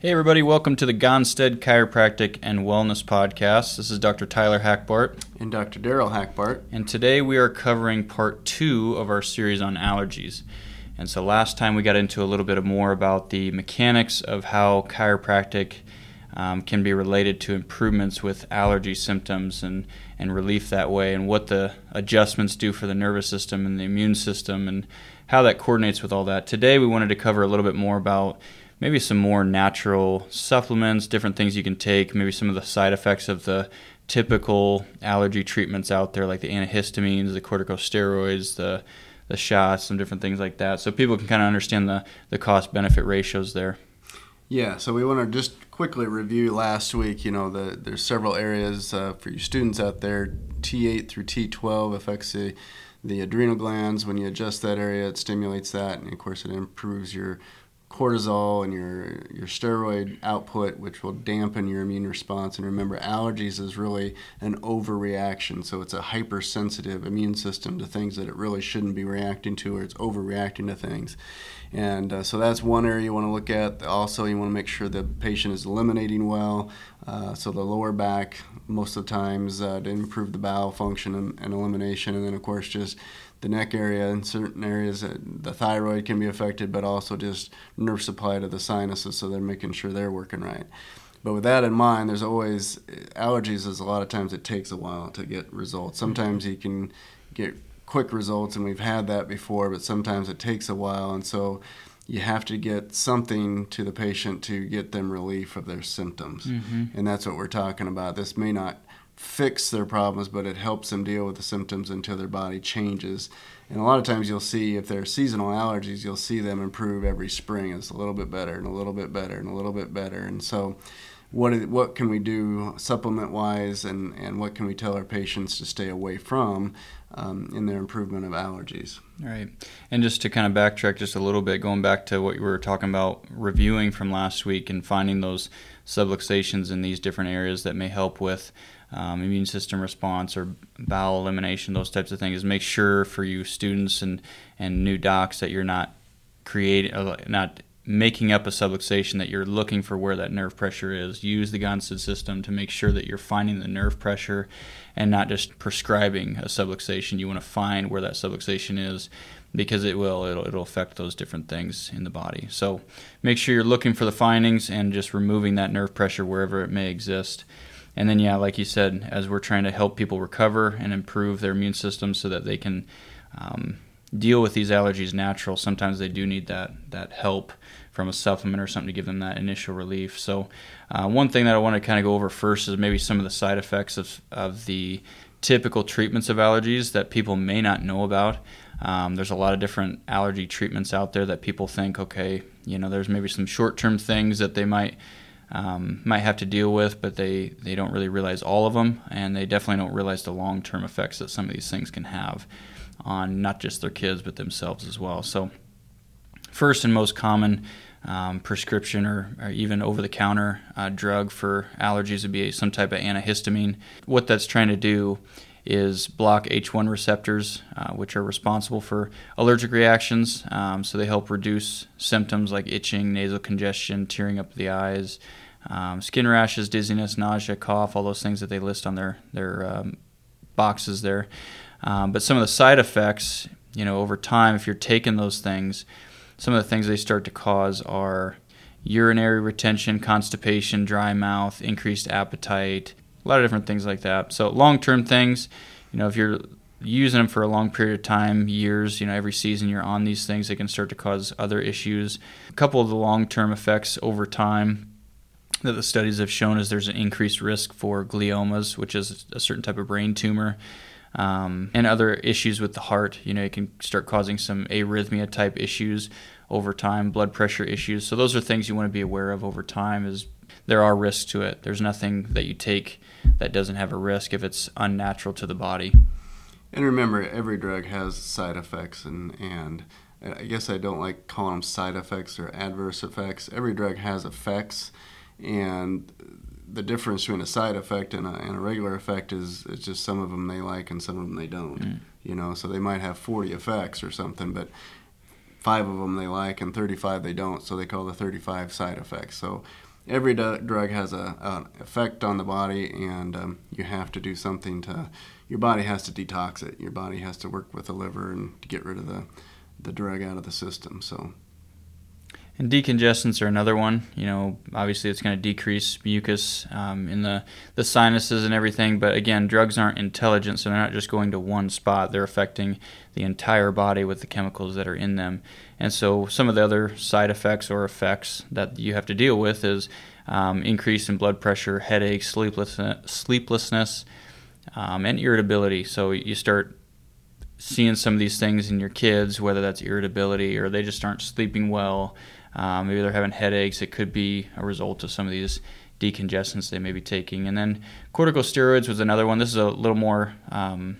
Hey, everybody, welcome to the Gonstead Chiropractic and Wellness Podcast. This is Dr. Tyler Hackbart. And Dr. Daryl Hackbart. And today we are covering part two of our series on allergies. And so last time we got into a little bit more about the mechanics of how chiropractic um, can be related to improvements with allergy symptoms and, and relief that way, and what the adjustments do for the nervous system and the immune system, and how that coordinates with all that. Today we wanted to cover a little bit more about maybe some more natural supplements, different things you can take, maybe some of the side effects of the typical allergy treatments out there, like the antihistamines, the corticosteroids, the the shots, some different things like that, so people can kind of understand the, the cost benefit ratios there. Yeah, so we want to just quickly review last week. You know, the, there's several areas uh, for you students out there. T8 through T12 affects the, the adrenal glands. When you adjust that area, it stimulates that, and of course, it improves your cortisol and your your steroid output, which will dampen your immune response. And remember, allergies is really an overreaction, so it's a hypersensitive immune system to things that it really shouldn't be reacting to, or it's overreacting to things. And uh, so that's one area you want to look at. Also, you want to make sure the patient is eliminating well. Uh, so the lower back, most of the times, uh, to improve the bowel function and, and elimination, and then of course just the neck area in certain areas the thyroid can be affected but also just nerve supply to the sinuses so they're making sure they're working right. But with that in mind there's always allergies is a lot of times it takes a while to get results. Sometimes you can get quick results and we've had that before but sometimes it takes a while and so you have to get something to the patient to get them relief of their symptoms. Mm-hmm. and that's what we're talking about. This may not fix their problems, but it helps them deal with the symptoms until their body changes. And a lot of times you'll see if they're seasonal allergies, you'll see them improve every spring. It's a little bit better and a little bit better and a little bit better. And so, what what can we do supplement wise, and and what can we tell our patients to stay away from um, in their improvement of allergies? Right. And just to kind of backtrack just a little bit, going back to what you were talking about reviewing from last week and finding those subluxations in these different areas that may help with um, immune system response or bowel elimination, those types of things. Make sure for you students and, and new docs that you're not creating, uh, not making up a subluxation that you're looking for where that nerve pressure is. Use the Gonstead system to make sure that you're finding the nerve pressure and not just prescribing a subluxation. You want to find where that subluxation is because it will it'll, it'll affect those different things in the body. So make sure you're looking for the findings and just removing that nerve pressure wherever it may exist. And then, yeah, like you said, as we're trying to help people recover and improve their immune system so that they can um, deal with these allergies natural, sometimes they do need that that help from a supplement or something to give them that initial relief. So, uh, one thing that I want to kind of go over first is maybe some of the side effects of, of the typical treatments of allergies that people may not know about. Um, there's a lot of different allergy treatments out there that people think, okay, you know, there's maybe some short term things that they might um, might have to deal with, but they, they don't really realize all of them, and they definitely don't realize the long term effects that some of these things can have on not just their kids, but themselves as well. So, first and most common um, prescription or, or even over the counter uh, drug for allergies would be some type of antihistamine. What that's trying to do is block H1 receptors, uh, which are responsible for allergic reactions. Um, so they help reduce symptoms like itching, nasal congestion, tearing up the eyes, um, skin rashes, dizziness, nausea, cough, all those things that they list on their their um, boxes there. Um, but some of the side effects, you know, over time, if you're taking those things, some of the things they start to cause are urinary retention, constipation, dry mouth, increased appetite, a lot of different things like that. So long term things, you know, if you're using them for a long period of time, years, you know, every season you're on these things, they can start to cause other issues. A couple of the long term effects over time that the studies have shown is there's an increased risk for gliomas, which is a certain type of brain tumor. Um, and other issues with the heart. You know, it can start causing some arrhythmia type issues over time, blood pressure issues. So those are things you want to be aware of over time. Is there are risks to it. There's nothing that you take that doesn't have a risk if it's unnatural to the body. And remember, every drug has side effects, and, and I guess I don't like calling them side effects or adverse effects. Every drug has effects, and the difference between a side effect and a, and a regular effect is it's just some of them they like and some of them they don't. Mm. You know, so they might have 40 effects or something, but five of them they like and 35 they don't, so they call the 35 side effects. So every drug has a, effect on the body, and um, you have to do something to. Your body has to detox it. Your body has to work with the liver and to get rid of the the drug out of the system. So. And decongestants are another one. You know, obviously it's going to decrease mucus um, in the, the sinuses and everything. But again, drugs aren't intelligent, so they're not just going to one spot. They're affecting the entire body with the chemicals that are in them. And so some of the other side effects or effects that you have to deal with is um, increase in blood pressure, headaches, sleeplessness, sleeplessness um, and irritability. So you start seeing some of these things in your kids, whether that's irritability or they just aren't sleeping well um, maybe they're having headaches. It could be a result of some of these decongestants they may be taking. And then corticosteroids was another one. This is a little more um,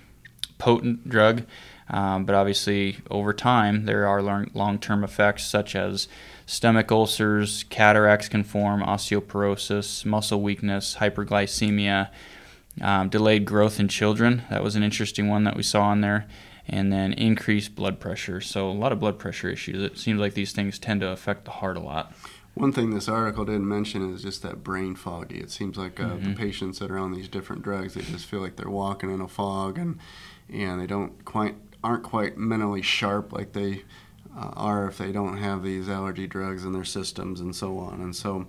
potent drug, um, but obviously over time there are long term effects such as stomach ulcers, cataracts can form, osteoporosis, muscle weakness, hyperglycemia. Um, delayed growth in children. That was an interesting one that we saw in there and then increased blood pressure. So a lot of blood pressure issues. It seems like these things tend to affect the heart a lot. One thing this article didn't mention is just that brain foggy. It seems like uh, mm-hmm. the patients that are on these different drugs, they just feel like they're walking in a fog, and and they don't quite aren't quite mentally sharp like they uh, are if they don't have these allergy drugs in their systems and so on. And so,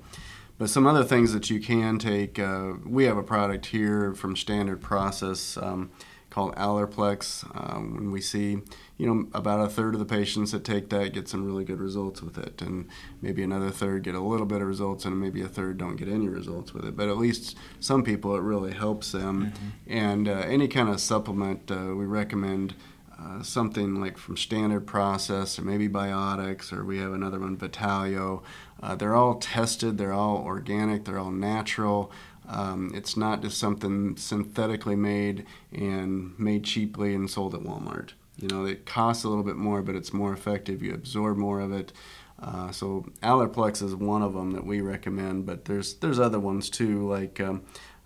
but some other things that you can take. Uh, we have a product here from Standard Process. Um, called Allerplex. Um, when we see, you know, about a third of the patients that take that get some really good results with it, and maybe another third get a little bit of results, and maybe a third don't get any results with it. But at least some people it really helps them. Mm-hmm. And uh, any kind of supplement, uh, we recommend. Uh, something like from Standard Process or maybe Biotics, or we have another one, Vitalio. Uh, they're all tested, they're all organic, they're all natural. Um, it's not just something synthetically made and made cheaply and sold at Walmart. You know, it costs a little bit more, but it's more effective. You absorb more of it. Uh, so Allerplex is one of them that we recommend, but there's there's other ones too, like um,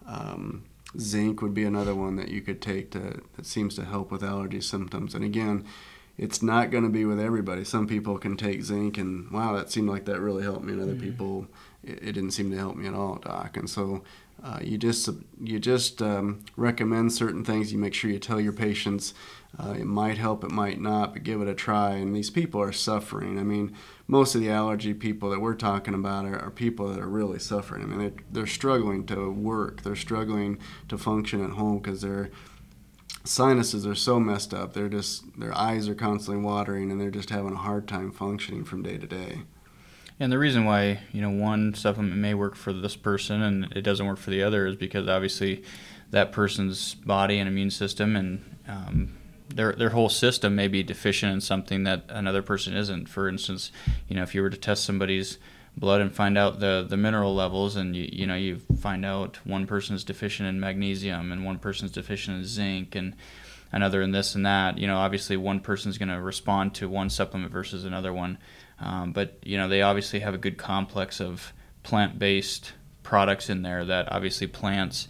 um, zinc would be another one that you could take to, that seems to help with allergy symptoms. And again, it's not going to be with everybody. Some people can take zinc and wow, that seemed like that really helped me, and other mm-hmm. people it, it, didn't seem to help me at all, doc. And so uh, you just you just um, recommend certain things. You make sure you tell your patients uh, it might help, it might not, but give it a try. And these people are suffering. I mean, most of the allergy people that we're talking about are, are people that are really suffering. I mean, they're, they're struggling to work. They're struggling to function at home because their sinuses are so messed up. They're just their eyes are constantly watering, and they're just having a hard time functioning from day to day. And the reason why you know one supplement may work for this person and it doesn't work for the other is because obviously that person's body and immune system and um, their their whole system may be deficient in something that another person isn't. For instance, you know if you were to test somebody's blood and find out the the mineral levels and you you know you find out one person's deficient in magnesium and one person's deficient in zinc and another in this and that you know obviously one person's going to respond to one supplement versus another one um, but you know, they obviously have a good complex of plant-based products in there that obviously plants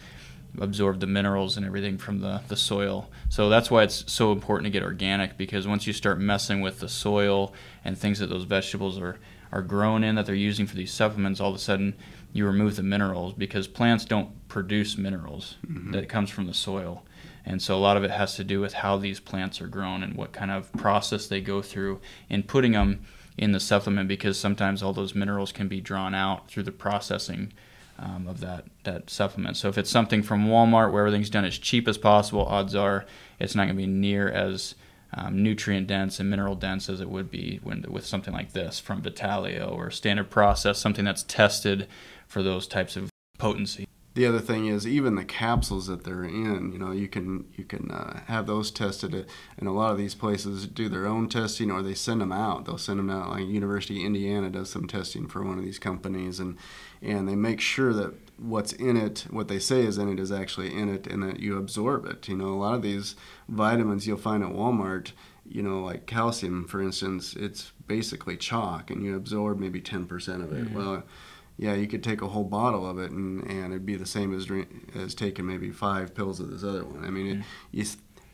absorb the minerals and everything from the, the soil. So that's why it's so important to get organic because once you start messing with the soil and things that those vegetables are, are grown in that they're using for these supplements, all of a sudden you remove the minerals because plants don't produce minerals mm-hmm. that comes from the soil. And so a lot of it has to do with how these plants are grown and what kind of process they go through in putting them in the supplement because sometimes all those minerals can be drawn out through the processing um, of that, that supplement. So if it's something from Walmart where everything's done as cheap as possible, odds are it's not going to be near as um, nutrient dense and mineral dense as it would be when, with something like this from Vitalio or Standard Process, something that's tested for those types of potency the other thing is even the capsules that they're in you know you can you can uh, have those tested and a lot of these places do their own testing or they send them out. They'll send them out like university of indiana does some testing for one of these companies and and they make sure that what's in it what they say is in it is actually in it and that you absorb it. You know a lot of these vitamins you'll find at walmart you know like calcium for instance it's basically chalk and you absorb maybe 10% of it. Mm-hmm. well yeah, you could take a whole bottle of it and, and it'd be the same as drink, as taking maybe five pills of this other one. I mean, it, you,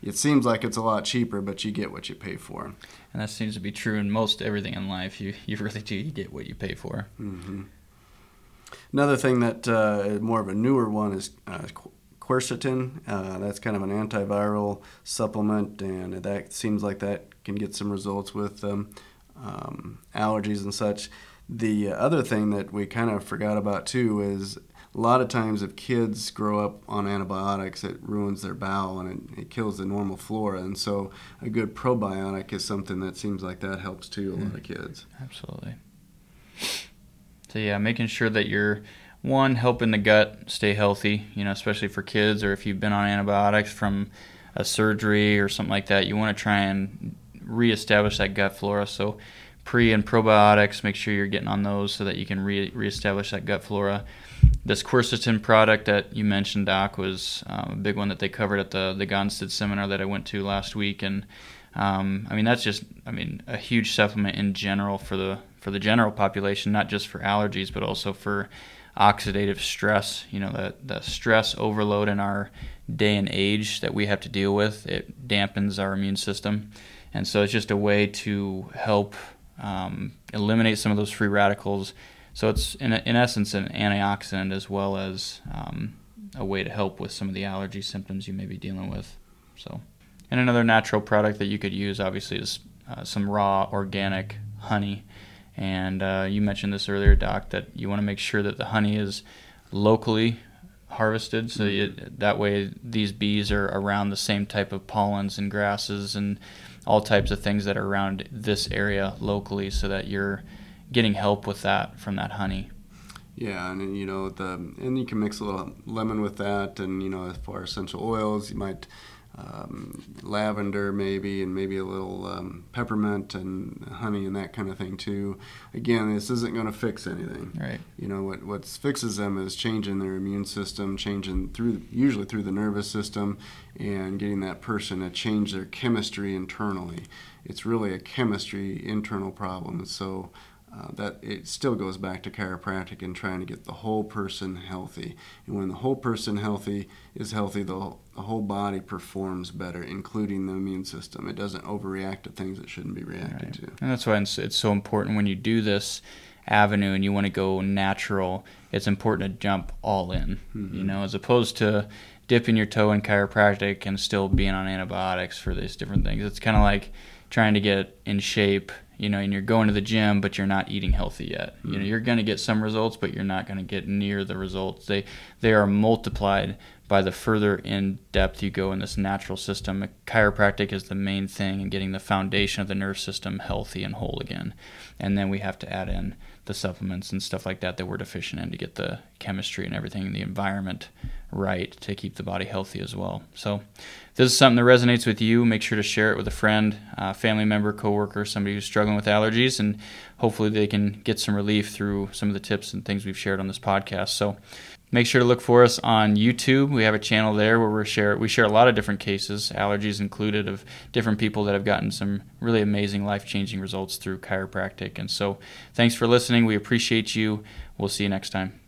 it seems like it's a lot cheaper, but you get what you pay for. And that seems to be true in most everything in life. You you really do you get what you pay for. Mm-hmm. Another thing that uh, more of a newer one is uh, quercetin. Uh, that's kind of an antiviral supplement, and that seems like that can get some results with um, um, allergies and such. The other thing that we kind of forgot about too is a lot of times if kids grow up on antibiotics, it ruins their bowel and it, it kills the normal flora. And so a good probiotic is something that seems like that helps too a lot of mm-hmm. kids. Absolutely. So yeah, making sure that you're one helping the gut stay healthy, you know, especially for kids or if you've been on antibiotics from a surgery or something like that, you want to try and reestablish that gut flora. So pre and probiotics, make sure you're getting on those so that you can re- reestablish that gut flora. This quercetin product that you mentioned, Doc, was um, a big one that they covered at the the Gonstead seminar that I went to last week, and um, I mean that's just I mean a huge supplement in general for the for the general population, not just for allergies, but also for oxidative stress. You know, the the stress overload in our day and age that we have to deal with it dampens our immune system, and so it's just a way to help um, eliminate some of those free radicals so it's in, in essence an antioxidant as well as um, a way to help with some of the allergy symptoms you may be dealing with. So, and another natural product that you could use obviously is uh, some raw organic honey. And uh, you mentioned this earlier, Doc, that you want to make sure that the honey is locally harvested, so you, that way these bees are around the same type of pollens and grasses and all types of things that are around this area locally, so that you're getting help with that from that honey. Yeah, and you know the and you can mix a little lemon with that, and you know as far as essential oils, you might um, lavender maybe, and maybe a little um, peppermint and honey and that kind of thing too. Again, this isn't going to fix anything. Right. You know what what fixes them is changing their immune system, changing through usually through the nervous system, and getting that person to change their chemistry internally. It's really a chemistry internal problem. So uh, that it still goes back to chiropractic and trying to get the whole person healthy. And when the whole person healthy is healthy, the, the whole body performs better, including the immune system. It doesn't overreact to things it shouldn't be reacting right. to. And that's why it's, it's so important when you do this avenue and you want to go natural. It's important to jump all in, mm-hmm. you know, as opposed to dipping your toe in chiropractic and still being on antibiotics for these different things. It's kind of like trying to get in shape you know, and you're going to the gym, but you're not eating healthy yet. Mm-hmm. You know, hmm. you're going to get some results, but you're not going to get near the results. They they are multiplied by the further in depth you go in this natural system. Chiropractic is the main thing in getting the foundation of the nerve system healthy and whole again, and then we have to add in the supplements and stuff like that that we're deficient in to get the chemistry and everything in the environment right to keep the body healthy as well. So, if this is something that resonates with you, make sure to share it with a friend, a family member, coworker, somebody who's struggling with allergies, and hopefully they can get some relief through some of the tips and things we've shared on this podcast. So, Make sure to look for us on YouTube. We have a channel there where we share we share a lot of different cases, allergies included, of different people that have gotten some really amazing life changing results through chiropractic. And so, thanks for listening. We appreciate you. We'll see you next time.